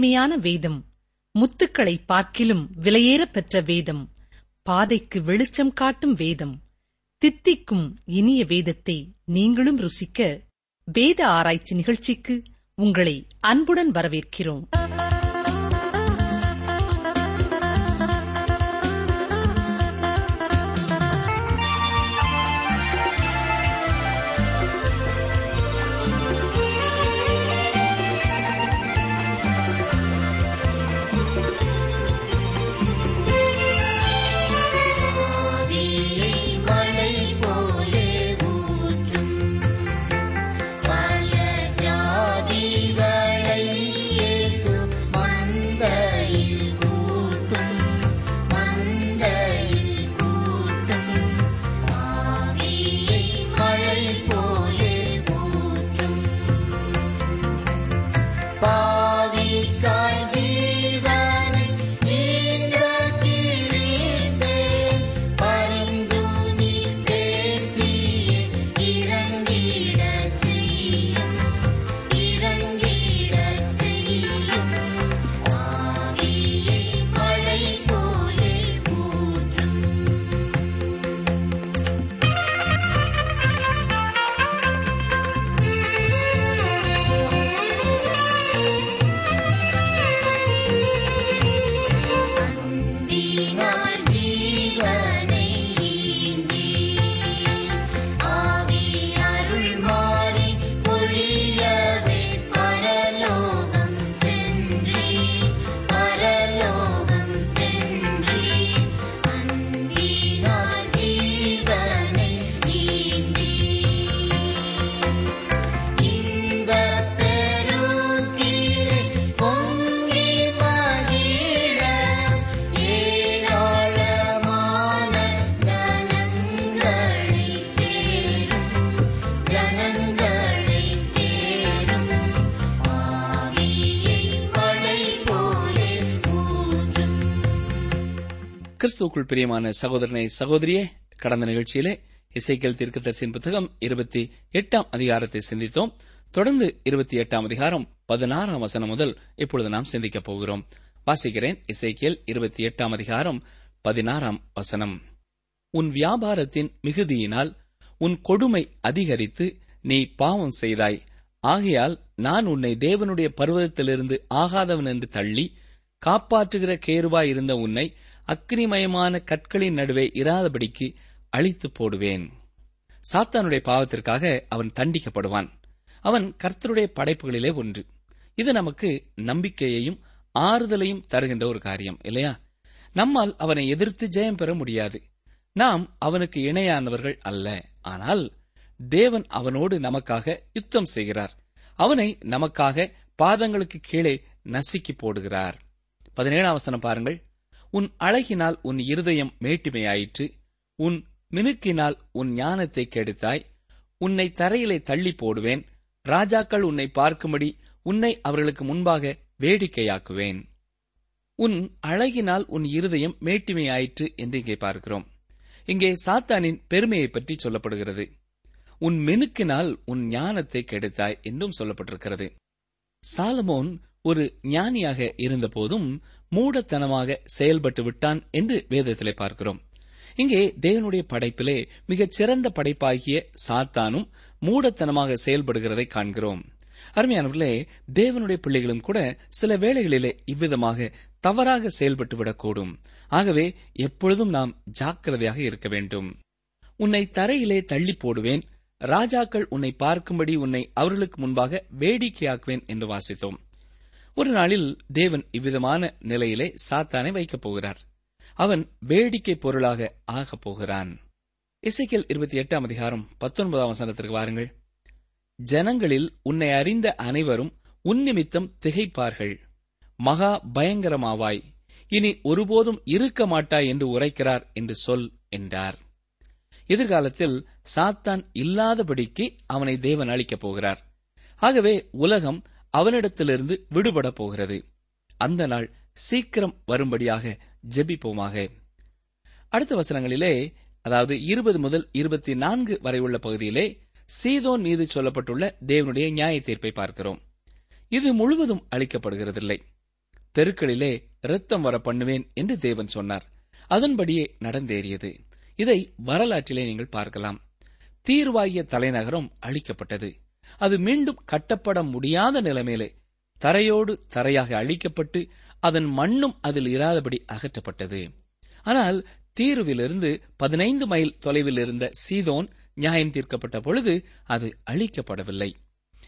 இனிமையான வேதம் முத்துக்களை பார்க்கிலும் விலையேற பெற்ற வேதம் பாதைக்கு வெளிச்சம் காட்டும் வேதம் தித்திக்கும் இனிய வேதத்தை நீங்களும் ருசிக்க வேத ஆராய்ச்சி நிகழ்ச்சிக்கு உங்களை அன்புடன் வரவேற்கிறோம். கிறிஸ்துக்குள் பிரியமான சகோதரனை சகோதரியே கடந்த நிகழ்ச்சியிலே இசைக்கல் தீர்க்கதரிசின் புத்தகம் இருபத்தி எட்டாம் அதிகாரத்தை சிந்தித்தோம். தொடர்ந்து இருபத்தி எட்டாம் அதிகாரம் பதினாறாம் வசனம் முதல் இப்பொழுது நாம் சிந்திக்கப் போகிறோம். வாசிக்கிறேன் இசைக்கியல் இருபத்தி எட்டாம் அதிகாரம் பதினாறாம் வசனம். உன் வியாபாரத்தின் மிகுதியினால் உன் கொடுமை அதிகரித்து நீ பாவம் செய்தாய். ஆகையால் நான் உன்னை தேவனுடைய பர்வதத்திலிருந்து ஆகாதவன் என்று தள்ளி காப்பாற்றுகிற கேருவாய் இருந்த உன்னை அக்னிமயமான கற்களின் நடுவே இராதபடிக்கு அழித்து போடுவேன். சாத்தானுடைய பாவத்திற்காக அவன் தண்டிக்கப்படுவான். அவன் கர்த்தருடைய படைப்புகளிலே ஒன்று. இது நமக்கு நம்பிக்கையையும் ஆறுதலையும் தருகின்ற ஒரு காரியம் இல்லையா? நம்மால் அவனை எதிர்த்து ஜெயம் பெற முடியாது. நாம் அவனுக்கு இணையானவர்கள் அல்ல. ஆனால் தேவன் அவனோடு நமக்காக யுத்தம் செய்கிறார். அவனை நமக்காக பாதங்களுக்கு கீழே நசுக்கி போடுகிறார். பதினேழாம் வசனம் பாருங்கள். உன் அழகினால் உன் இருதயம் மேட்டிமையாயிற்று. உன் மினுக்கினால் உன் ஞானத்தை கெடுத்தாய். உன்னை தரையிலே தள்ளி போடுவேன். ராஜாக்கள் உன்னை பார்க்கும்படி உன்னை அவர்களுக்கு முன்பாக வேடிக்கையாக்குவேன். உன் அழகினால் உன் இருதயம் மேட்டிமையாயிற்று என்று இங்கே பார்க்கிறோம். இங்கே சாத்தானின் பெருமையை பற்றி சொல்லப்படுகிறது. உன் மெனுக்கினால் உன் ஞானத்தை கெடுத்தாய் என்றும் சொல்லப்பட்டிருக்கிறது. சாலமோன் ஒரு ஞானியாக இருந்தபோதும் மூடத்தனமாக செயல்பட்டு விட்டான் என்று வேதத்திலே பார்க்கிறோம். இங்கே தேவனுடைய படைப்பிலே மிகச் சிறந்த படைப்பாகிய சாத்தானும் மூடத்தனமாக செயல்படுகிறதை காண்கிறோம். அருமையானவர்களே தேவனுடைய பிள்ளைகளும் கூட சில வேளைகளிலே இவ்விதமாக தவறாக செயல்பட்டு விடக்கூடும். ஆகவே எப்பொழுதும் நாம் ஜாக்கிரதையாக இருக்க வேண்டும். உன்னை தரையிலே தள்ளி போடுவேன். ராஜாக்கள் உன்னை பார்க்கும்படி உன்னை அவர்களுக்கு முன்பாக வேடிக்கையாக்குவேன் என்று வாசித்தோம். ஒரு நாளில் தேவன் இவ்விதமான நிலையிலே சாத்தானை வைக்கப் போகிறார். அவன் வேடிக்கை பொருளாக ஆகப் போகிறான். இசைக்கல் இருபத்தி எட்டாம் அதிகாரம் பத்தொன்பதாம் வசனத்திற்கு வாருங்கள். ஜனங்களில் உன்னை அறிந்த அனைவரும் உன்னிமித்தம் திகைப்பார்கள். மகா பயங்கரமாவாய். இனி ஒருபோதும் இருக்க மாட்டாய் என்று உரைக்கிறார் என்று சொல் என்றார். எதிர்காலத்தில் சாத்தான் இல்லாதபடிக்கு அவனை தேவன் அளிக்கப் போகிறார். ஆகவே உலகம் அவனிடத்திலிருந்து விடுபட போகிறது. அந்த நாள் சீக்கிரம் வரும்படியாக ஜெபிப்போமாக. அடுத்த வசனங்களிலே அதாவது இருபது முதல் இருபத்தி நான்கு வரை உள்ள பகுதியிலே சீதோன் மீது சொல்லப்பட்டுள்ள தேவனுடைய நியாய தீர்ப்பை பார்க்கிறோம். இது முழுவதும் அளிக்கப்படுகிறதில்லை. தெருக்களிலே இரத்தம் வர பண்ணுவேன் என்று தேவன் சொன்னார். அதன்படியே நடந்தேறியது. இதை வரலாற்றிலே நீங்கள் பார்க்கலாம். தீர்வாகிய தலைநகரம் அழிக்கப்பட்டது. அது மீண்டும் கட்டப்பட முடியாத நிலைமையிலே தரையோடு தரையாக அழிக்கப்பட்டு அதன் மண்ணும் அதில் இராதபடி அகற்றப்பட்டது. ஆனால் தீர்விலிருந்து பதினைந்து மைல் தொலைவில் இருந்த சீதோன் நியாயம் தீர்க்கப்பட்ட பொழுது அது அழிக்கப்படவில்லை.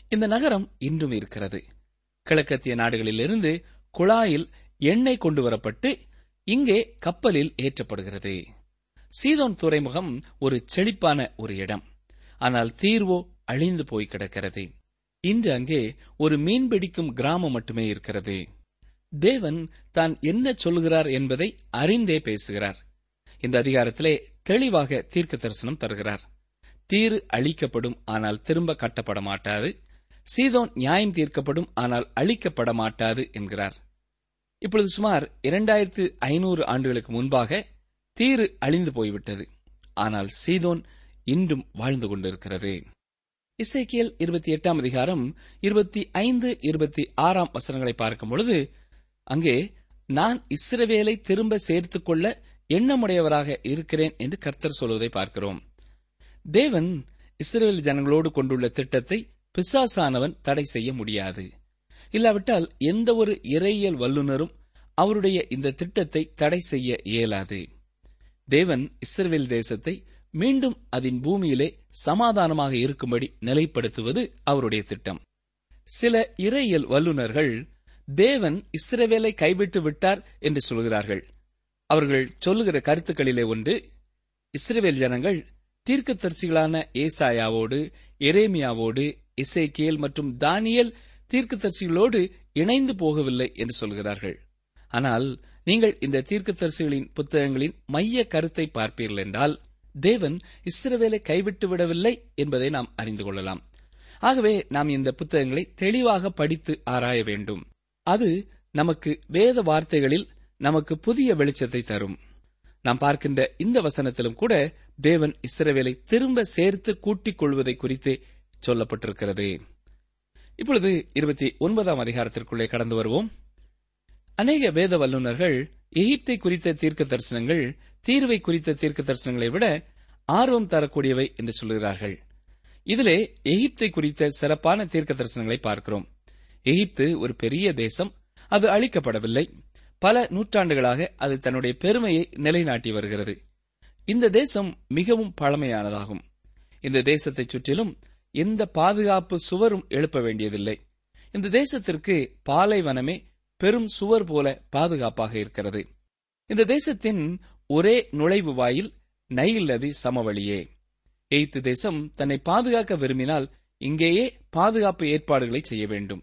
இந்த நகரம் இன்றும் இருக்கிறது. கிழக்கத்திய நாடுகளிலிருந்து குழாயில் எண்ணெய் கொண்டு வரப்பட்டு இங்கே கப்பலில் ஏற்றப்படுகிறது. சீதோன் துறைமுகம் ஒரு செழிப்பான ஒரு இடம். ஆனால் தீர்வோ அழிந்து போய் கிடக்கிறது. இன்று அங்கே ஒரு மீன்பிடிக்கும் கிராமம் மட்டுமே இருக்கிறது. தேவன் தான் என்ன சொல்லுகிறார் என்பதை அறிந்தே பேசுகிறார். இந்த அதிகாரத்திலே தெளிவாக தீர்க்க தரிசனம் தருகிறார். தீரு அழிக்கப்படும் ஆனால் திரும்ப கட்டப்பட மாட்டாது. சீதோன் நியாயம் தீர்க்கப்படும் ஆனால் அழிக்கப்பட மாட்டாது என்கிறார். இப்பொழுது சுமார் இரண்டாயிரத்து ஐநூறு ஆண்டுகளுக்கு முன்பாக தீரு அழிந்து போய்விட்டது. ஆனால் சீதோன் இன்றும் வாழ்ந்து கொண்டிருக்கிறது. இசைக்கியல் இருபத்தி எட்டாம் அதிகாரம் இருபத்தி ஐந்து இருபத்தி ஆறாம் வசனங்களை பார்க்கும் பொழுது அங்கே நான் இஸ்ரவேலை திரும்ப சேர்த்துக் கொள்ள எண்ணமுடையவராக இருக்கிறேன் என்று கர்த்தர் சொல்வதை பார்க்கிறோம். தேவன் இஸ்ரேல் ஜனங்களோடு கொண்டுள்ள திட்டத்தை பிசாசானவன் தடை செய்ய முடியாது. இல்லாவிட்டால் எந்த ஒரு இறையியல் வல்லுநரும் அவருடைய இந்த திட்டத்தை தடை செய்ய இயலாது. தேவன் இஸ்ரவேல் தேசத்தை மீண்டும் அதன் பூமியிலே சமாதானமாக இருக்கும்படி நிலைப்படுத்துவது அவருடைய திட்டம். சில இறையியல் வல்லுநர்கள் தேவன் இஸ்ரவேலை கைவிட்டு விட்டார் என்று சொல்கிறார்கள். அவர்கள் சொல்லுகிற கருத்துக்களிலே ஒன்று இஸ்ரவேல் ஜனங்கள் தீர்க்கதரிசிகளான ஏசாயாவோடு எரேமியாவோடு இசைக்கேல் மற்றும் தானியல் தீர்க்கதரிசிகளோடு இணைந்து போகவில்லை என்று சொல்கிறார்கள். ஆனால் நீங்கள் இந்த தீர்க்கதரிசிகளின் புத்தகங்களின் மைய கருத்தை பார்ப்பீர்கள் என்றால் தேவன் இஸ்ரவேலை கைவிட்டு விடவில்லை என்பதை நாம் அறிந்து கொள்ளலாம். ஆகவே நாம் இந்த புத்தகங்களை தெளிவாக படித்து ஆராய வேண்டும். அது நமக்கு வேத வார்த்தைகளில் நமக்கு புதிய வெளிச்சத்தை தரும். நாம் பார்க்கின்ற இந்த வசனத்திலும் கூட தேவன் இஸ்ரவேலை திரும்ப சேர்த்து கூட்டிக் கொள்வதை குறித்து சொல்லப்பட்டிருக்கிறது. இப்பொழுது இருபத்தி ஒன்பதாம் அதிகாரத்திற்குள்ளே கடந்து வருவோம். அநேக வேத வல்லுநர்கள் எகிப்தை குறித்த தீர்க்க தரிசனங்கள் தீர்வை குறித்த தீர்க்க தரிசனங்களை விட ஆர்வம் தரக்கூடியவை என்று சொல்கிறார்கள். இதிலே எகிப்தை குறித்த சிறப்பான தீர்க்க தரிசனங்களை பார்க்கிறோம். எகிப்து ஒரு பெரிய தேசம். அது அழிக்கப்படவில்லை. பல நூற்றாண்டுகளாக அது தன்னுடைய பெருமையை நிலைநாட்டி வருகிறது. இந்த தேசம் மிகவும் பழமையானதாகும். இந்த தேசத்தை சுற்றிலும் எந்த பாதுகாப்பு சுவரும் எழுப்ப வேண்டியதில்லை. இந்த தேசத்திற்கு பாலைவனமே பெரும் சுவர் போல பாதுகாப்பாக இருக்கிறது. இந்த தேசத்தின் ஒரே நுழைவு வாயில் நைல் நதி சமவெளியே. எய்த்து தேசம் தன்னை பாதுகாக்க விரும்பினால் இங்கேயே பாதுகாப்பு ஏற்பாடுகளை செய்ய வேண்டும்.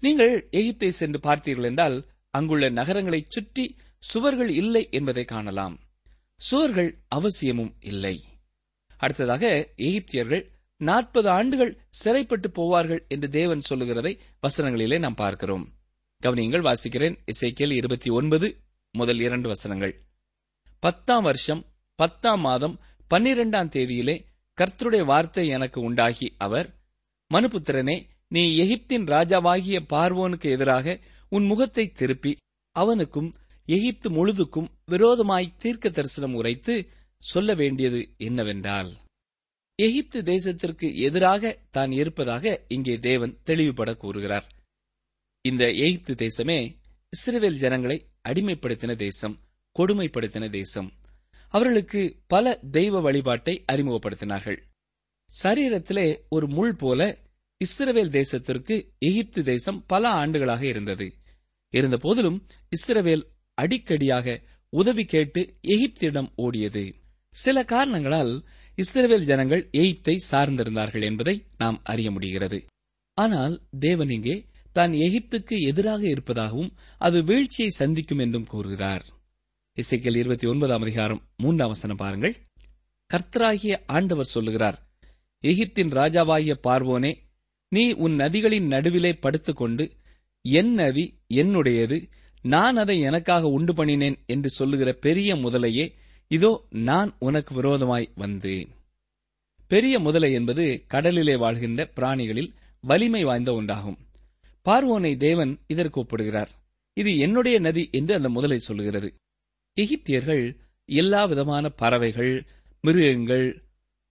நீங்கள் எகிப்தை சென்று பார்த்தீர்கள் என்றால் அங்குள்ள நகரங்களைச் சுற்றி சுவர்கள் இல்லை என்பதை காணலாம். சுவர்கள் அவசியமும் இல்லை. அடுத்ததாக எகிப்தியர்கள் நாற்பது ஆண்டுகள் சிறைப்பட்டு போவார்கள் என்று தேவன் சொல்லுகிறதை வசனங்களிலே நாம் பார்க்கிறோம். கவனியங்கள் வாசிக்கிறேன். இசைக்கியல் இருபத்தி ஒன்பது முதல் இரண்டு வசனங்கள். பத்தாம் வருஷம் பத்தாம் மாதம் பன்னிரெண்டாம் தேதியிலே கர்த்தருடைய வார்த்தை எனக்கு உண்டாகி. அவர் மனுபுத்திரனே நீ எகிப்தின் ராஜாவாகிய பார்வோனுக்கு எதிராக உன் முகத்தை திருப்பி அவனுக்கும் எகிப்து முழுதுக்கும் விரோதமாய் தீர்க்க தரிசனம் உரைத்து சொல்ல வேண்டியது என்னவென்றால் எகிப்து தேசத்திற்கு எதிராக தான் இருப்பதாக இங்கே தேவன் தெளிவுபட கூறுகிறார். இந்த எகிப்து தேசமே இஸ்ரேல் ஜனங்களை அடிமைப்படுத்தின தேசம் கொடுமைப்படுத்தின தேசம். அவர்களுக்கு பல தெய்வ வழிபாட்டை அறிமுகப்படுத்தினார்கள். சரீரத்திலே ஒரு முள் போல இஸ்ரவேல் தேசத்திற்கு எகிப்து தேசம் பல ஆண்டுகளாக இருந்தது. இருந்த போதிலும் இஸ்ரவேல் அடிக்கடியாக உதவி கேட்டு எகிப்திடம் ஓடியது. சில காரணங்களால் இஸ்ரவேல் ஜனங்கள் எகிப்தை சார்ந்திருந்தார்கள் என்பதை நாம் அறிய முடிகிறது. ஆனால் தேவன் இங்கே தான் எகிப்துக்கு எதிராக இருப்பதாகவும் அது வீழ்ச்சியை சந்திக்கும் என்றும் கூறுகிறார். இசைக்கல் இருபத்தி ஒன்பதாம் அதிகாரம் மூன்றாம் வசனம் பாருங்கள். கர்த்தராகிய ஆண்டவர் சொல்லுகிறார் எகிப்தின் ராஜாவாகிய பார்வோனே நீ உன் நதிகளின் நடுவிலே படுத்துக்கொண்டு என் நதி என்னுடையது நான் அதை எனக்காக உண்டு பண்ணினேன் என்று சொல்லுகிற பெரிய முதலையே இதோ நான் உனக்கு விரோதமாய் வந்தேன். பெரிய முதலை என்பது கடலிலே வாழ்கின்ற பிராணிகளில் வலிமை வாய்ந்த ஒன்றாகும். பார்வோனை தேவன் இதற்கு ஒப்பிடுகிறார். இது என்னுடைய நதி என்று அந்த முதலை சொல்லுகிறது. எகிப்தியர்கள் எல்லா விதமான பறவைகள் மிருகங்கள்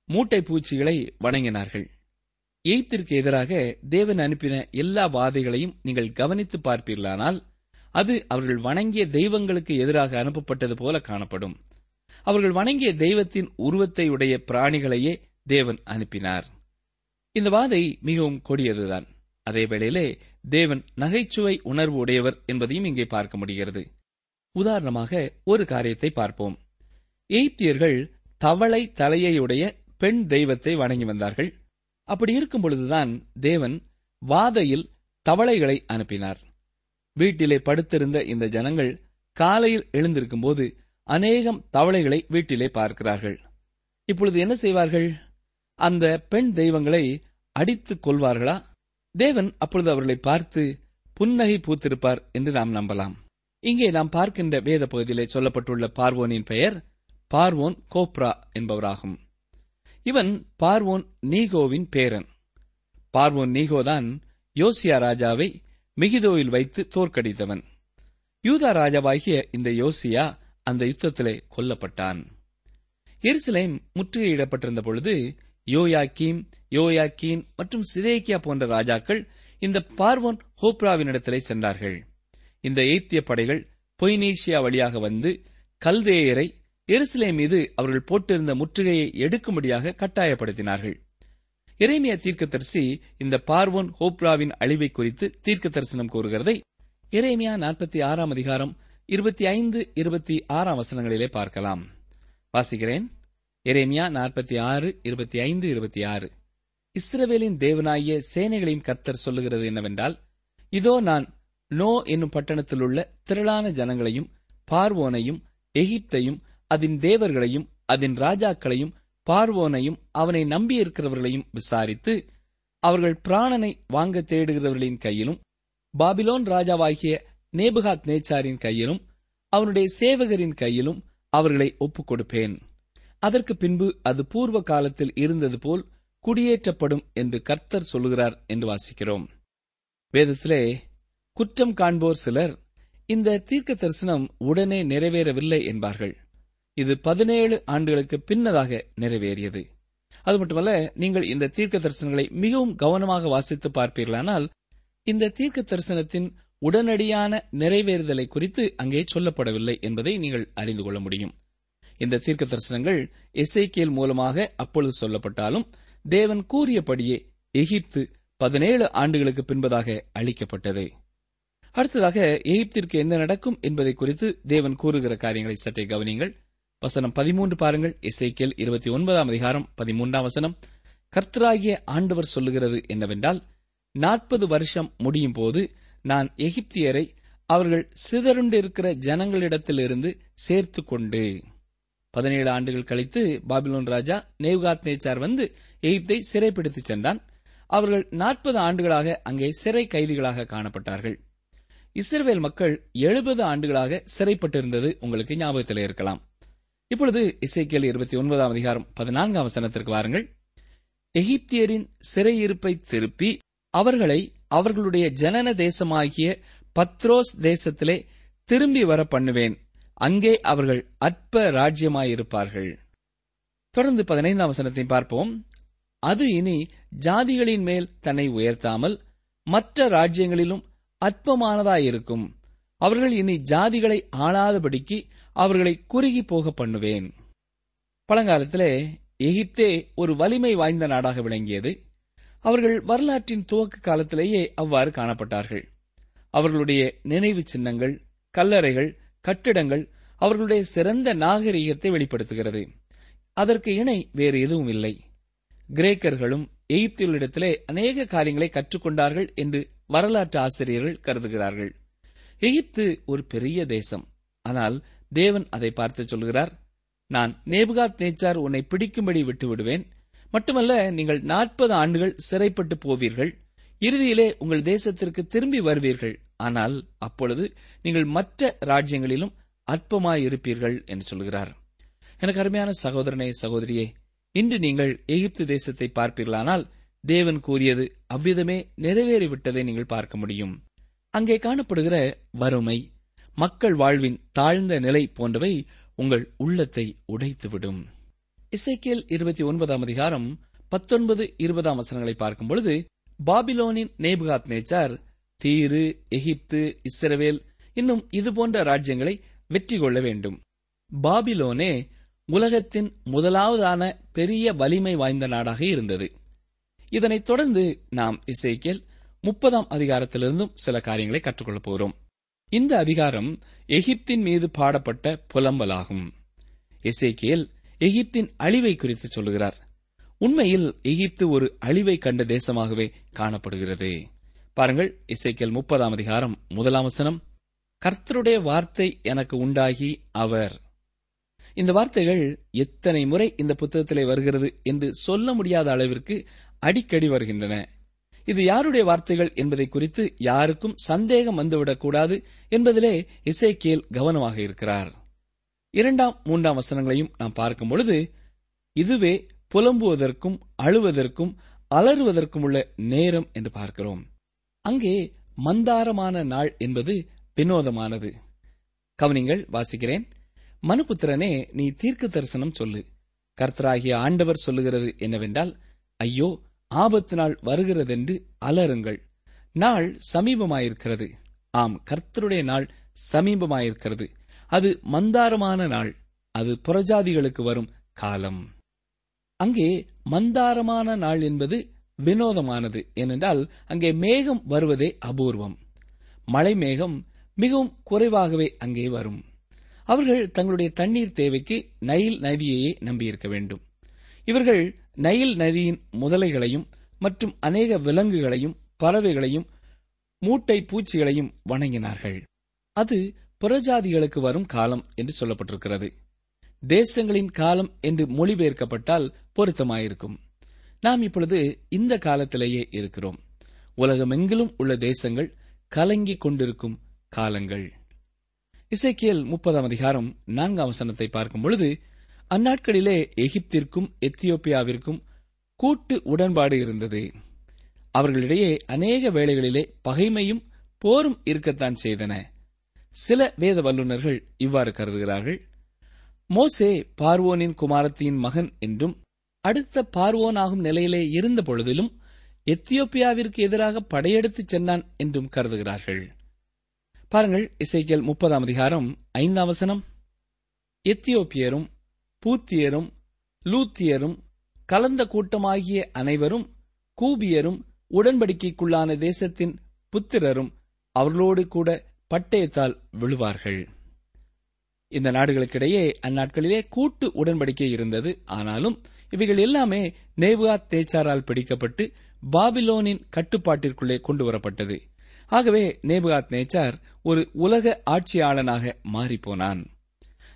மூட்டை பூச்சிகளை வணங்கினார்கள். எயித்திற்கு எதிராக தேவன் அனுப்பின எல்லா வாதைகளையும் நீங்கள் கவனித்து பார்ப்பீர்களானால் அது அவர்கள் வணங்கிய தெய்வங்களுக்கு எதிராக அனுப்பப்பட்டது போல காணப்படும். அவர்கள் வணங்கிய தெய்வத்தின் உருவத்தை உடைய பிராணிகளையே தேவன் அனுப்பினார். இந்த வாதை மிகவும் கொடியதுதான். அதே வேளையிலே தேவன் நகைச்சுவை உணர்வு உடையவர் என்பதையும் இங்கே பார்க்க முடிகிறது. உதாரணமாக ஒரு காரியத்தை பார்ப்போம். எய்ப்தியர்கள் தவளை தலையையுடைய பெண் தெய்வத்தை வணங்கி வந்தார்கள். அப்படி இருக்கும் பொழுதுதான் தேவன் வாதையில் தவளைகளை அனுப்பினார். வீட்டிலே படுத்திருந்த இந்த ஜனங்கள் காலையில் எழுந்திருக்கும் போது அநேகம் தவளைகளை வீட்டிலே பார்க்கிறார்கள். இப்பொழுது என்ன செய்வார்கள்? அந்த பெண் தெய்வங்களை அடித்துக் கொள்வார்களா தேவன் அப்பொழுது அவர்களை பார்த்து புன்னகை பூத்திருப்பார் என்று நாம் நம்பலாம். இங்கே நாம் பார்க்கின்ற வேத பகுதியிலே சொல்லப்பட்டுள்ள பார்வோனின் பெயர் பார்வோன் கோப்ரா என்பவராகும். இவன் பார்வோன் நீகோவின் பேரன். பார்வோன் நீகோதான் யோசியா ராஜாவை மிகிதோவில் வைத்து தோற்கடித்தவன். யூதா ராஜாவாகிய இந்த யோசியா அந்த யுத்தத்திலே கொல்லப்பட்டான். எருசலேம் முற்றுகையிடப்பட்டிருந்த பொழுது யோயாக்கீம் யோயாக்கீன் மற்றும் சிதேக்கியா போன்ற ராஜாக்கள் இந்த பார்வோன் ஹோப்ராவினிடத்திலே சென்றார்கள். இந்த எய்த்திய படைகள் பொய்னீசியா வழியாக வந்து கல்தேயரை எருசலே மீது அவர்கள் போட்டிருந்த முற்றுகையை எடுக்கும்படியாக கட்டாயப்படுத்தினார்கள். எரேமியா தீர்க்கதரிசி இந்த பார்வோன் ஹோப்ராவின் அழிவை குறித்து தீர்க்க தரிசனம் கூறுகிறதை எரேமியா நாற்பத்தி ஆறாம் அதிகாரம் இருபத்தி ஐந்து இருபத்தி ஆறாம் வசனங்களிலே பார்க்கலாம். வாசிக்கிறேன். எரேமியா நாற்பத்தி ஆறு இருபத்தி ஐந்து இருபத்தி ஆறு. இஸ்ரவேலின் தேவனாகிய சேனைகளின் கர்த்தர் சொல்லுகிறது என்னவென்றால் இதோ நான் நோ என்னும் பட்டணத்தில் உள்ள திரளான ஜனங்களையும் பார்வோனையும் எகிப்தையும் அதன் தேவர்களையும் அதன் ராஜாக்களையும் பார்வோனையும் அவனை நம்பியிருக்கிறவர்களையும் விசாரித்து அவர்கள் பிராணனை வாங்க தேடுகிறவர்களின் கையிலும் பாபிலோன் ராஜாவாகிய நேபுகாத் நேச்சாரின் கையிலும் அவனுடைய சேவகரின் கையிலும் அவர்களை ஒப்புக் கொடுப்பேன் அதற்கு பின்பு அது பூர்வ காலத்தில் இருந்தது போல் குடியேற்றப்படும் என்று கர்த்தர் சொல்லுகிறார் என்று வாசிக்கிறோம். வேதத்திலே குற்றம் காண்போர் சிலர் இந்த தீர்க்க தரிசனம் உடனே நிறைவேறவில்லை என்பார்கள். இது பதினேழு ஆண்டுகளுக்கு பின்னதாக நிறைவேறியது. அது மட்டுமல்ல நீங்கள் இந்த தீர்க்க தரிசனங்களை மிகவும் கவனமாக வாசித்து பார்ப்பீர்களானால் இந்த தீர்க்க தரிசனத்தின் உடனடியான நிறைவேறுதலை குறித்து அங்கே சொல்லப்படவில்லை என்பதை நீங்கள் அறிந்து கொள்ள முடியும். இந்த தீர்க்க தரிசனங்கள் எஸ்ஐகேல் மூலமாக அப்பொழுது சொல்லப்பட்டாலும் தேவன் கூறியபடியே எகிப்து பதினேழு ஆண்டுகளுக்கு பின்பதாக அளிக்கப்பட்டது அடுத்ததாக எகிப்திற்கு என்ன நடக்கும் என்பதை குறித்து தேவன் கூறுகிற காரியங்களை சற்றே கவனிங்கள் வசனம் பதிமூன்று பாருங்கள். இசைக்கேல் இருபத்தி ஒன்பதாம் அதிகாரம் பதிமூன்றாம் வசனம். கர்த்தராகிய ஆண்டவர் சொல்லுகிறது என்னவென்றால் நாற்பது வருஷம் முடியும் போது நான் எகிப்தியரை அவர்கள் சிதறுண்டிருக்கிற ஜனங்களிடத்திலிருந்து சேர்த்து கொண்டு பதினேழு ஆண்டுகள் கழித்து பாபிலோன் ராஜா நேவ்காத் நேச்சார் வந்து எகிப்தை சிறைப்பிடித்துச் சென்றான். அவர்கள் நாற்பது ஆண்டுகளாக அங்கே சிறை கைதிகளாக காணப்பட்டார்கள். இஸ்ரேல் மக்கள் எழுபது ஆண்டுகளாக சிறைப்பட்டிருந்தது உங்களுக்கு ஞாபகத்தில் இருக்கலாம். இப்பொழுது இசைக்கியல் இருபத்தி ஒன்பதாம் அதிகாரம் பதினான்காம் வசனத்திற்கு வாருங்கள். எகிப்தியரின் சிறையிருப்பை திருப்பி அவர்களை அவர்களுடைய ஜனன தேசமாகிய பத்ரோஸ் தேசத்திலே திரும்பி வர பண்ணுவேன் அங்கே அவர்கள் அற்ப ராஜ்யமாயிருப்பார்கள். தொடர்ந்து பதினைந்தாம் வசனத்தை பார்ப்போம். அது இனி ஜாதிகளின் மேல் தன்னை உயர்த்தாமல் மற்ற ராஜ்யங்களிலும் அற்பமானதாயிருக்கும். அவர்கள் இனி ஜாதிகளை ஆளாதபடிக்கு அவர்களை குறுகி போக பண்ணுவேன். பழங்காலத்திலே எகிப்தே ஒரு வலிமை வாய்ந்த நாடாக விளங்கியது. அவர்கள் வரலாற்றின் துவக்க காலத்திலேயே அவ்வாறு காணப்பட்டார்கள். அவர்களுடைய நினைவு சின்னங்கள் கல்லறைகள் கட்டிடங்கள் அவர்களுடைய சிறந்த நாகரிகத்தை வெளிப்படுத்துகிறது. அதற்கு இணை வேறு எதுவும் இல்லை. கிரேக்கர்களும் எகிப்தியர்களிடத்திலே அநேக காரியங்களை கற்றுக்கொண்டார்கள் என்று வரலாற்று ஆசிரியர்கள் கருதுகிறார்கள். எகிப்து ஒரு பெரிய தேசம். ஆனால் தேவன் அதை பார்த்து சொல்கிறார் நான் நேபுகாத் நேச்சார் உன்னை பிடிக்கும்படி விட்டு விடுவேன் மட்டுமல்ல நீங்கள் நாற்பது ஆண்டுகள் சிறைப்பட்டு போவீர்கள். இறுதியிலே உங்கள் தேசத்திற்கு திரும்பி வருவீர்கள். ஆனால் அப்பொழுது நீங்கள் மற்ற ராஜ்யங்களிலும் அற்பமாயிருப்பீர்கள் என்று சொல்கிறார். எனக்கு அருமையான சகோதரனே சகோதரியே இன்று நீங்கள் எகிப்து தேசத்தை பார்ப்பீர்களானால் தேவன் கூறியது அவ்விதமே நிறைவேறிவிட்டதை நீங்கள் பார்க்க முடியும். அங்கே காணப்படுகிற வறுமை மக்கள் வாழ்வின் தாழ்ந்த நிலை போன்றவை உங்கள் உள்ளத்தை உடைத்துவிடும். இசைக்கியல் இருபத்தி ஒன்பதாம் அதிகாரம் பத்தொன்பது இருபதாம் வசனங்களை பார்க்கும்பொழுது பாபிலோனின் நேபுகாத் நேச்சார் தீரு எகிப்து இஸ்ரவேல் இன்னும் இதுபோன்ற ராஜ்யங்களை வெற்றி கொள்ள வேண்டும். பாபிலோனே உலகத்தின் முதலாவதான பெரிய வலிமை வாய்ந்த நாடாக இருந்தது. இதனைத் தொடர்ந்து நாம் இசைக்கியல் முப்பதாம் அதிகாரத்திலிருந்தும் சில காரியங்களை கற்றுக்கொள்ளப் போகிறோம் இந்த அதிகாரம் எகிப்தின் மீது பாடப்பட்ட புலம்பலாகும். இசைக்கியல் எகிப்தின் அழிவை குறித்து சொல்லுகிறார். உண்மையில் எகிப்து ஒரு அழிவை கண்ட தேசமாகவே காணப்படுகிறது. பாருங்கள் இசைக்கேல் முப்பதாம் அதிகாரம் முதலாம் வசனம். கர்த்தருடைய வார்த்தை எனக்கு உண்டாகி அவர். இந்த வார்த்தைகள் எத்தனை முறை இந்த புத்தகத்திலே வருகிறது என்று சொல்ல முடியாத அளவிற்கு அடிக்கடி வருகின்றன. இது யாருடைய வார்த்தைகள் என்பதை குறித்து யாருக்கும் சந்தேகம் வந்துவிடக்கூடாது என்பதிலே இசைக்கேல் கவனமாக இருக்கிறார். இரண்டாம் மூன்றாம் வசனங்களையும் நாம் பார்க்கும் பொழுது இதுவே புலம்புவதற்கும் அழுவதற்கும் அலறுவதற்கும் உள்ள நேரம் என்று பார்க்கிறோம். அங்கே மந்தாரமான நாள் என்பது வினோதமானது. கவனிங்கள் வாசிக்கிறேன். மனுபுத்திரனே நீ தீர்க்க தரிசனம் சொல்லு. கர்த்தராகிய ஆண்டவர் சொல்லுகிறது என்னவென்றால் ஐயோ ஆபத்து நாள் வருகிறதென்று அலறுங்கள். நாள் சமீபமாயிருக்கிறது. ஆம் கர்த்தருடைய நாள் சமீபமாயிருக்கிறது. அது மந்தாரமான நாள். அது புறஜாதிகளுக்கு வரும் காலம். அங்கே மந்தாரமான நாள் என்பது வினோதமானது ஏனென்றால் அங்கே மேகம் வருவதே அபூர்வம். மழை மேகம் மிகவும் குறைவாகவே அங்கே வரும். அவர்கள் தங்களுடைய தண்ணீர் தேவைக்கு நைல் நதியையே நம்பியிருக்க வேண்டும். இவர்கள் நைல் நதியின் முதலைகளையும் மற்றும் அநேக விலங்குகளையும் பறவைகளையும் மூட்டை பூச்சிகளையும் வணங்கினார்கள். அது புறஜாதிகளுக்கு வரும் காலம் என்று சொல்லப்பட்டிருக்கிறது. தேசங்களின் காலம் என்று மொழிபெயர்க்கப்பட்டால் பொருத்தமாயிருக்கும். நாம் இப்பொழுது இந்த காலத்திலேயே இருக்கிறோம். உலகமெங்கிலும் உள்ள தேசங்கள் கலங்கிக் கொண்டிருக்கும் காலங்கள். இசைக்கியல் முப்பதாம் அதிகாரம் நான்காம் வசனத்தை பார்க்கும் பொழுது அந்நாட்களிலே எகிப்திற்கும் எத்தியோப்பியாவிற்கும் கூட்டு உடன்பாடு இருந்தது. அவர்களிடையே அநேக வேளைகளிலே பகைமையும் போரும் இருக்கத்தான் செய்தன. சில வேத வல்லுநர்கள் இவ்வாறு கருதுகிறார்கள். மோசே பார்வோனின் குமாரத்தியின் மகன் என்றும் அடுத்த பார்வோனாகும் நிலையிலே இருந்த பொழுதிலும் எத்தியோப்பியாவிற்கு எதிராக படையெடுத்துச் சென்றான் என்றும் கருதுகிறார்கள். பாருங்கள் இசைக்கியல் முப்பதாம் அதிகாரம் ஐந்தாம் வசனம். எத்தியோப்பியரும் பூத்தியரும் லூத்தியரும் கலந்த கூட்டமாகிய அனைவரும் கூபியரும் உடன்படிக்கைக்குள்ளான தேசத்தின் புத்திரரும் அவர்களோடு கூட பட்டயத்தால் விழுவார்கள். இந்த நாடுகளுக்கிடையே அந்நாட்களிலே கூட்டு உடன்படிக்கை இருந்தது. ஆனாலும் இவைகள் எல்லாமே நேபுகா தேச்சாரால் பிடிக்கப்பட்டு பாபிலோனின் கட்டுப்பாட்டிற்குள்ளே கொண்டு வரப்பட்டது. ஆகவே நேபுகாத் நேச்சார் ஒரு உலக ஆட்சியாளனாக மாறிப்போனான்.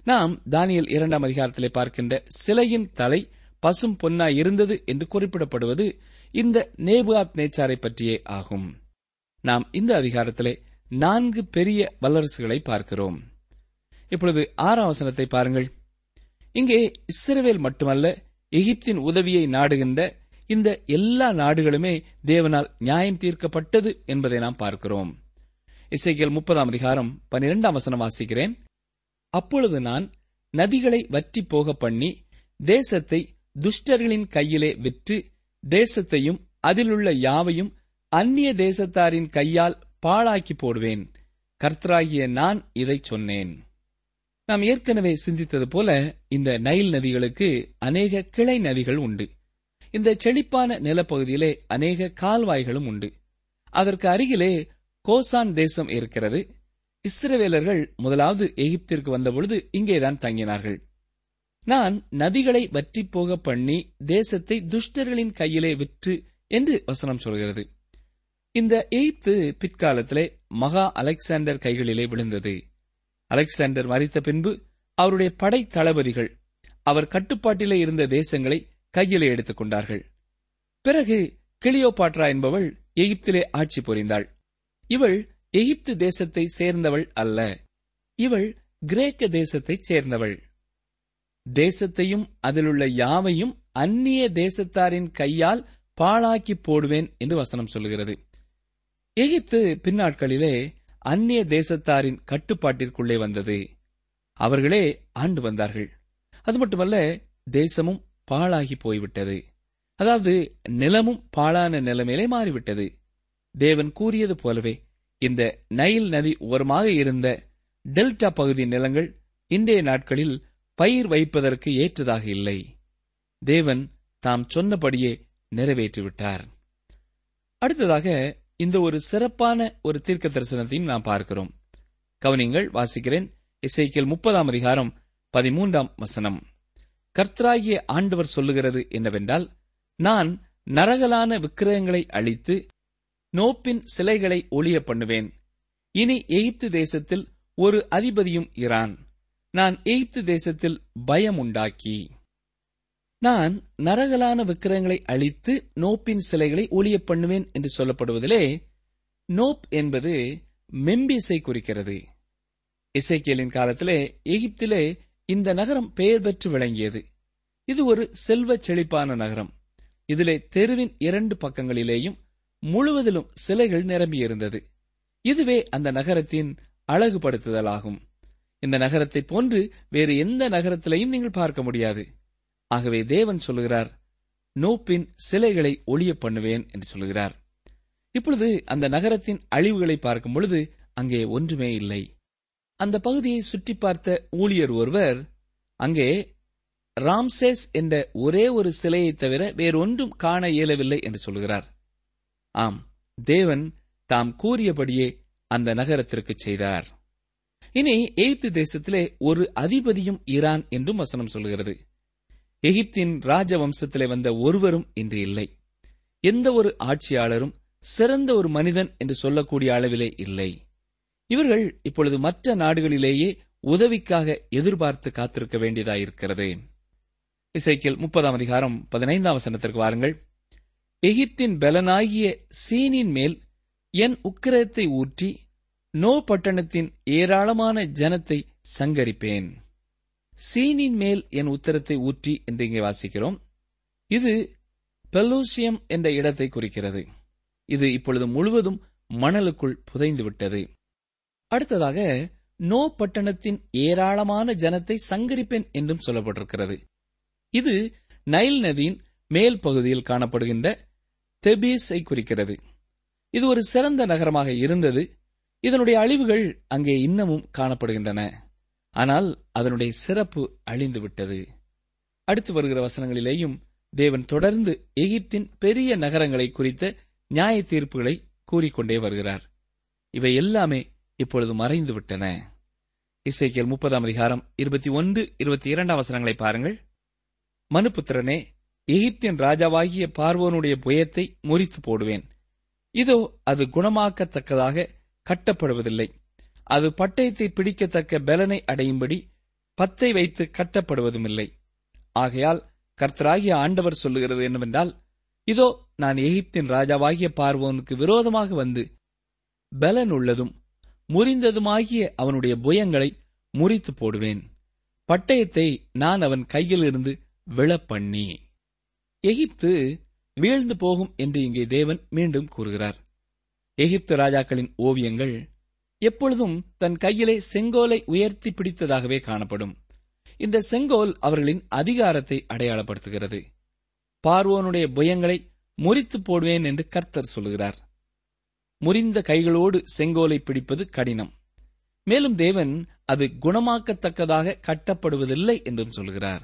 நாம் தானியல் இரண்டாம் அதிகாரத்திலே பார்க்கின்ற சிலையின் தலை பசும் பொன்னாய் இருந்தது என்று குறிப்பிடப்படுவது இந்த நேபுகாத் நேச்சாரை பற்றியே ஆகும். நாம் இந்த அதிகாரத்திலே நான்கு பெரிய வல்லரசுகளை பார்க்கிறோம். இப்பொழுது ஆறாம் வசனத்தை பாருங்கள். இங்கே இஸ்ரவேல் மட்டுமல்ல எகிப்தின் உதவியை நாடுகின்ற இந்த எல்லா நாடுகளுமே தேவனால் நியாயம் தீர்க்கப்பட்டது என்பதை நாம் பார்க்கிறோம். இசைக்கியல் முப்பதாம் அதிகாரம் பனிரெண்டாம் வசனம் வாசிக்கிறேன். அப்பொழுது நான் நதிகளை வற்றி போக பண்ணி தேசத்தை துஷ்டர்களின் கையிலே விற்று தேசத்தையும் அதிலுள்ள யாவையும் அந்நிய தேசத்தாரின் கையால் பாழாக்கி போடுவேன். கர்த்தராகிய நான் இதைச் சொன்னேன். நாம் ஏற்கனவே சிந்தித்தது போல இந்த நைல் நதிகளுக்கு அநேக கிளை நதிகள் உண்டு. இந்த செழிப்பான நிலப்பகுதியிலே அநேக கால்வாய்களும் உண்டு. அதற்கு அருகிலே கோசான் தேசம் இருக்கிறது. இஸ்ரவேலர்கள் முதலாவது எகிப்திற்கு வந்தபொழுது இங்கேதான் தங்கினார்கள். நான் நதிகளை வற்றி போக பண்ணி தேசத்தை துஷ்டர்களின் கையிலே விற்று என்று வசனம் சொல்கிறது. இந்த எகிப்து பிற்காலத்திலே மகா அலெக்சாண்டர் கைகளிலே விழுந்தது. அலெக்சாண்டர் மறித்த பின்பு அவருடைய படை தளபதிகள் அவர் கட்டுப்பாட்டிலே இருந்த தேசங்களை கையிலே எடுத்துக் கொண்டார்கள். பிறகு கிளியோபாட்ரா என்பவள் எகிப்திலே ஆட்சி புரிந்தாள். இவள் எகிப்து தேசத்தை சேர்ந்தவள் அல்ல. இவள் கிரேக்க தேசத்தைச் சேர்ந்தவள். தேசத்தையும் அதிலுள்ள யாவையும் அந்நிய தேசத்தாரின் கையால் பாழாக்கி போடுவேன் என்று வசனம் சொல்லுகிறது. எகிப்து பின்னாட்களிலே அந்நிய தேசத்தாரின் கட்டுப்பாட்டிற்குள்ளே வந்தது. அவர்களே ஆண்டு வந்தார்கள். அது மட்டுமல்ல தேசமும் பாழாகி போய்விட்டது. அதாவது நிலமும் பாழான நிலைமையிலே மாறிவிட்டது. தேவன் கூறியது போலவே இந்த நைல் நதி ஓரமாக இருந்த டெல்டா பகுதி நிலங்கள் இன்றைய நாட்களில் பயிர் வைப்பதற்கு ஏற்றதாக இல்லை. தேவன் தாம் சொன்னபடியே நிறைவேற்றிவிட்டார். அடுத்ததாக இந்த ஒரு சிறப்பான ஒரு தீர்க்க தரிசனத்தையும் நாம் பார்க்கிறோம். கவனிங்கள் வாசிக்கிறேன். இசைக்கியல் முப்பதாம் அதிகாரம் பதிமூன்றாம் வசனம். கர்த்தராகிய ஆண்டவர் சொல்லுகிறது என்னவென்றால் நான் நரகலான விக்கிரகங்களை அழித்து நோப்பின் சிலைகளை ஒளிய பண்ணுவேன். இனி எகிப்து தேசத்தில் ஒரு அதிபதியும் இரான். நான் எகிப்து தேசத்தில் பயம் உண்டாக்கி நான் நரகலான விக்கிரகங்களை அழித்து நோப்பின் சிலைகளை ஒளிய பண்ணுவேன் என்று சொல்லப்படுவதிலே நோப் என்பது மெம்பிசை குறிக்கிறது. இசைக்கியலின் காலத்திலே எகிப்திலே இந்த நகரம் பெயர் பெற்று விளங்கியது. இது ஒரு செல்வ செழிப்பான நகரம். இதிலே தெருவின் இரண்டு பக்கங்களிலேயும் முழுவதிலும் சிலைகள் நிரம்பியிருந்தது. இதுவே அந்த நகரத்தின் அழகுபடுத்துதலாகும். இந்த நகரத்தை போன்று வேறு எந்த நகரத்திலையும் நீங்கள் பார்க்க முடியாது. ஆகவே தேவன் சொல்லுகிறார் நோப்பின் சிலைகளை ஒளிய பண்ணுவேன் என்று சொல்லுகிறார். இப்பொழுது அந்த நகரத்தின் அழிவுகளை பார்க்கும் பொழுது அங்கே ஒன்றுமே இல்லை. அந்த பகுதியை சுற்றி பார்த்த ஊழியர் ஒருவர் அங்கே ராம்சேஸ் என்ற ஒரே ஒரு சிலையை தவிர வேறொன்றும் காண இயலவில்லை என்று சொல்கிறார் ஆம் தேவன் தாம் கூறியபடியே அந்த நகரத்திற்கு செய்தார். இனி எய்த்து தேசத்திலே ஒரு அதிபதியும் ஈரான் என்றும் வசனம் சொல்கிறது எகிப்தின் ராஜவம்சத்திலே வந்த ஒருவரும் இன்று இல்லை. எந்த ஒரு ஆட்சியாளரும் சிறந்த ஒரு மனிதன் என்று சொல்லக்கூடிய அளவிலே இல்லை. இவர்கள் இப்பொழுது மற்ற நாடுகளிலேயே உதவிக்காக எதிர்பார்த்து காத்திருக்க வேண்டியதாயிருக்கிறது. இசைக்கில் முப்பதாம் அதிகாரம் பதினைந்தாம் வசனத்திற்கு வாருங்கள். எகிப்தின் பலனாகிய சீனின் மேல் என் உக்கிரத்தை ஊற்றி நோ பட்டணத்தின் ஏராளமான ஜனத்தை சங்கரிப்பேன். சீனின் மேல் என் உத்தரத்தை ஊற்றி என்று இங்கே வாசிக்கிறோம். இது பெலூசியம் என்ற இடத்தை குறிக்கிறது. இது இப்பொழுது முழுவதும் மணலுக்குள் புதைந்துவிட்டது. அடுத்ததாக நோ பட்டணத்தின் ஏராளமான ஜனத்தை சங்கரிப்பேன் என்றும் சொல்லப்பட்டிருக்கிறது. இது நைல் நதியின் மேல் பகுதியில் காணப்படுகின்ற தெபீஸை குறிக்கிறது. இது ஒரு சிறந்த நகரமாக இருந்தது. இதனுடைய அழிவுகள் அங்கே இன்னமும் காணப்படுகின்றன. ஆனால் அதனுடைய சிறப்பு அழிந்துவிட்டது. அடுத்து வருகிற வசனங்களிலேயும் தேவன் தொடர்ந்து எகிப்தின் பெரிய நகரங்களை குறித்த நியாய தீர்ப்புகளை கூறிக்கொண்டே வருகிறார். இவை எல்லாமே இப்பொழுது மறைந்து விட்டன இசைக்கியல் முப்பதாம் அதிகாரம் இருபத்தி ஒன்று இருபத்தி இரண்டாம் வசனங்களை பாருங்கள். மனுபுத்திரனே எகிப்தின் ராஜாவாகிய பார்வோனுடைய புயத்தை முறித்து போடுவேன். இதோ அது குணமாக்கத்தக்கதாக கட்டப்படுவதில்லை. அது பட்டயத்தை பிடிக்கத்தக்க பலனை அடையும்படி பத்தை வைத்து கட்டப்படுவதுமில்லை. ஆகையால் கர்த்தராகிய ஆண்டவர் சொல்லுகிறது என்னவென்றால் இதோ நான் எகிப்தின் ராஜாவாகிய பார்வோனுக்கு விரோதமாக வந்து பலன் உள்ளதும் முறிந்ததுமாகிய அவனுடைய புயங்களை முறித்து போடுவேன். பட்டயத்தை நான் அவன் கையிலிருந்து விழப்பண்ணி. எகிப்து வீழ்ந்து போகும் என்று இங்கே தேவன் மீண்டும் கூறுகிறார். எகிப்து ராஜாக்களின் ஓவியங்கள் எப்பொழுதும் தன் கையிலே செங்கோலை உயர்த்தி பிடித்ததாகவே காணப்படும். இந்த செங்கோல் அவர்களின் அதிகாரத்தை அடையாளப்படுத்துகிறது. பார்வோனுடைய புயங்களை முறித்து போடுவேன் என்று கர்த்தர் சொல்லுகிறார் முறிந்த கைகளோடு செங்கோலை பிடிப்பது கடினம். மேலும் தேவன் அது குணமாக்கத்தக்கதாக கட்டப்படுவதில்லை என்றும் சொல்கிறார்.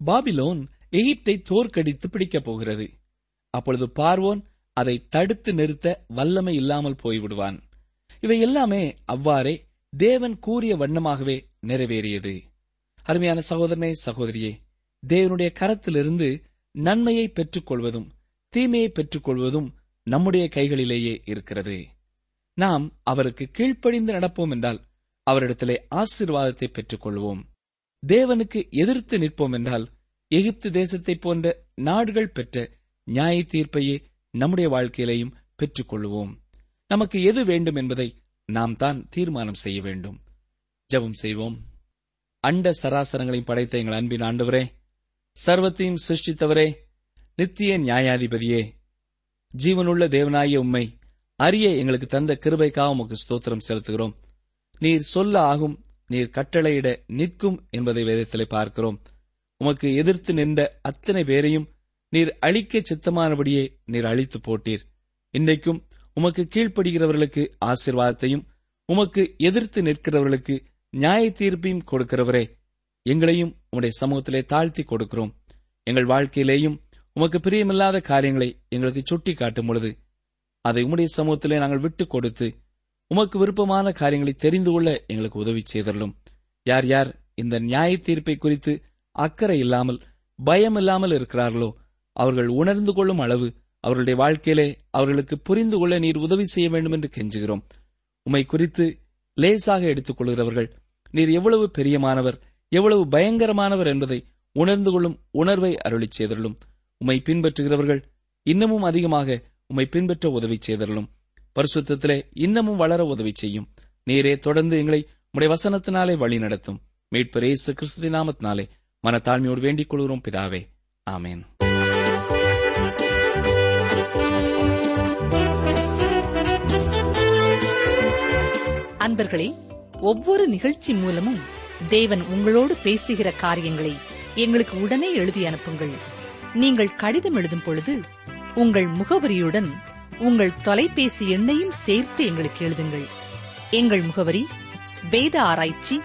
பாபிலோன் எகிப்தை தோற்கடித்து பிடிக்கப் போகிறது. அப்பொழுது பார்வோன் அதை தடுத்து நிறுத்த வல்லமை இல்லாமல் போய்விடுவான். இவை எல்லாமே அவ்வாறே தேவன் கூறிய வண்ணமாகவே நிறைவேறியது. அருமையான சகோதரனே சகோதரியே தேவனுடைய கரத்திலிருந்து நன்மையை பெற்றுக்கொள்வதும் தீமையை பெற்றுக்கொள்வதும் நம்முடைய கைகளிலேயே இருக்கிறது. நாம் அவருக்கு கீழ்ப்படிந்து நடப்போம் என்றால் அவரிடத்திலே ஆசீர்வாதத்தை பெற்றுக்கொள்வோம். தேவனுக்கு எதிர்த்து நிற்போம் என்றால் எகிப்து தேசத்தைப் போன்ற நாடுகள் பெற்ற நியாய தீர்ப்பையே நம்முடைய வாழ்க்கையிலையும் பெற்றுக்கொள்வோம். நமக்கு எது வேண்டும் என்பதை நாம் தான் தீர்மானம் செய்ய வேண்டும். ஜெபம் செய்வோம். அண்ட சராசரங்களையும் படைத்த எங்கள் அன்பின் ஆண்டவரே சர்வத்தையும் சிருஷ்டித்தவரே நித்திய நியாயாதிபதியே ஜீவனுள்ள தேவனாய உம்மை அறிய எங்களுக்கு தந்த கிருபைக்காக உமக்கு ஸ்தோத்திரம் செலுத்துகிறோம். நீர் சொல்ல ஆகும் நீர் கட்டளையிட நிற்கும் என்பதை வேதத்திலே பார்க்கிறோம். உமக்கு எதிர்த்து நின்ற அத்தனை பேரையும் நீர் அழிக்க சித்தமானபடியே நீர் அழித்து போட்டீர். இன்றைக்கும் உமக்கு கீழ்ப்படுகிறவர்களுக்கு ஆசீர்வாதத்தையும் உமக்கு எதிர்த்து நிற்கிறவர்களுக்கு நியாய தீர்ப்பையும் கொடுக்கிறவரே எங்களையும் உம்முடைய சமூகத்திலே தாழ்த்தி கொடுக்கிறோம். எங்கள் வாழ்க்கையிலேயும் உமக்கு பிரியமில்லாத காரியங்களை எங்களுக்கு சுட்டி காட்டும் பொழுது அதை உம்முடைய சமூகத்திலே நாங்கள் விட்டுக் கொடுத்து உமக்கு விருப்பமான காரியங்களை தெரிந்து கொள்ள எங்களுக்கு உதவி செய்தரலும். யார் யார் இந்த நியாய தீர்ப்பை குறித்து அக்கறை இல்லாமல் பயம் இல்லாமல் இருக்கிறார்களோ அவர்கள் உணர்ந்து கொள்ளும் அளவு அவர்களுடைய வாழ்க்கையிலே அவர்களுக்கு புரிந்து கொள்ள நீர் உதவி செய்ய வேண்டும் என்று கெஞ்சுகிறோம். உம்மை குறித்து லேசாக எடுத்துக் கொள்கிறவர்கள் நீர் எவ்வளவு பெரியமானவர் எவ்வளவு பயங்கரமானவர் என்பதை உணர்ந்து கொள்ளும் உணர்வை அருளி செய்தருளும். உம்மை பின்பற்றுகிறவர்கள் இன்னமும் அதிகமாக உம்மை பின்பற்ற உதவி செய்தருளும். பரிசுத்திலே இன்னமும் வளர உதவி செய்யும். நீரே தொடர்ந்து எங்களை உடைய வசனத்தினாலே வழி நடத்தும். மீட்பர் இயேசு கிறிஸ்துவின் நாமத்தினாலே மனத்தாழ்மையோடு வேண்டிக் கொள்கிறோம் பிதாவே. ஆமேன். அன்பர்களே ஒவ்வொரு நிகழ்ச்சி மூலமும் தேவன் உங்களோடு பேசுகிற காரியங்களை எங்களுக்கு உடனே எழுதி அனுப்புங்கள். நீங்கள் கடிதம் எழுதும் பொழுது உங்கள் முகவரியுடன் உங்கள் தொலைபேசி எண்ணையும் சேர்த்து எங்களுக்கு எழுதுங்கள். எங்கள் முகவரி வேத ஆராய்ச்சி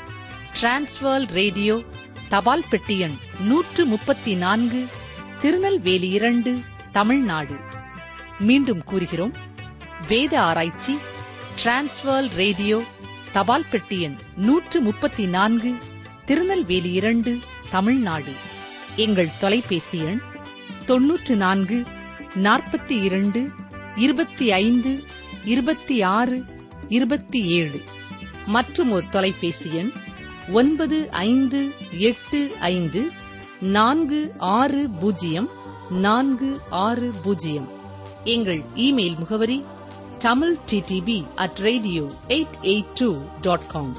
டிரான்ஸ்வர் ரேடியோ தபால் பெட்டி எண் நூற்று முப்பத்தி நான்கு திருநெல்வேலி இரண்டு தமிழ்நாடு. மீண்டும் கூறுகிறோம் வேத ஆராய்ச்சி டிரான்ஸ்வர் ரேடியோ தபால் பெட்டி எண் நூற்று முப்பத்தி நான்கு திருநெல்வேலி இரண்டு தமிழ்நாடு. எங்கள் தொலைபேசி எண் தொன்னூற்று நான்கு நாற்பத்தி இரண்டு இருபத்தி ஐந்து இருபத்தி ஆறு இருபத்தி ஏழு மற்றும் ஒரு தொலைபேசி எண் ஒன்பது ஐந்து எட்டு ஐந்து நான்கு ஆறு பூஜ்ஜியம் நான்கு ஆறு பூஜ்ஜியம். எங்கள் இமெயில் முகவரி Tamil DTP at radio eight eight two dot com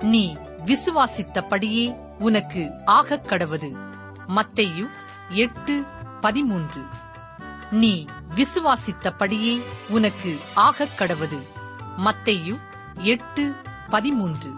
நீ விசுவாசித்தபடியே உனக்கு ஆகக் கடவது. மத்தையு எட்டு பதிமூன்று. நீ விசுவாசித்தபடியே உனக்கு ஆகக் கடவது. மத்தையு எட்டு பதிமூன்று.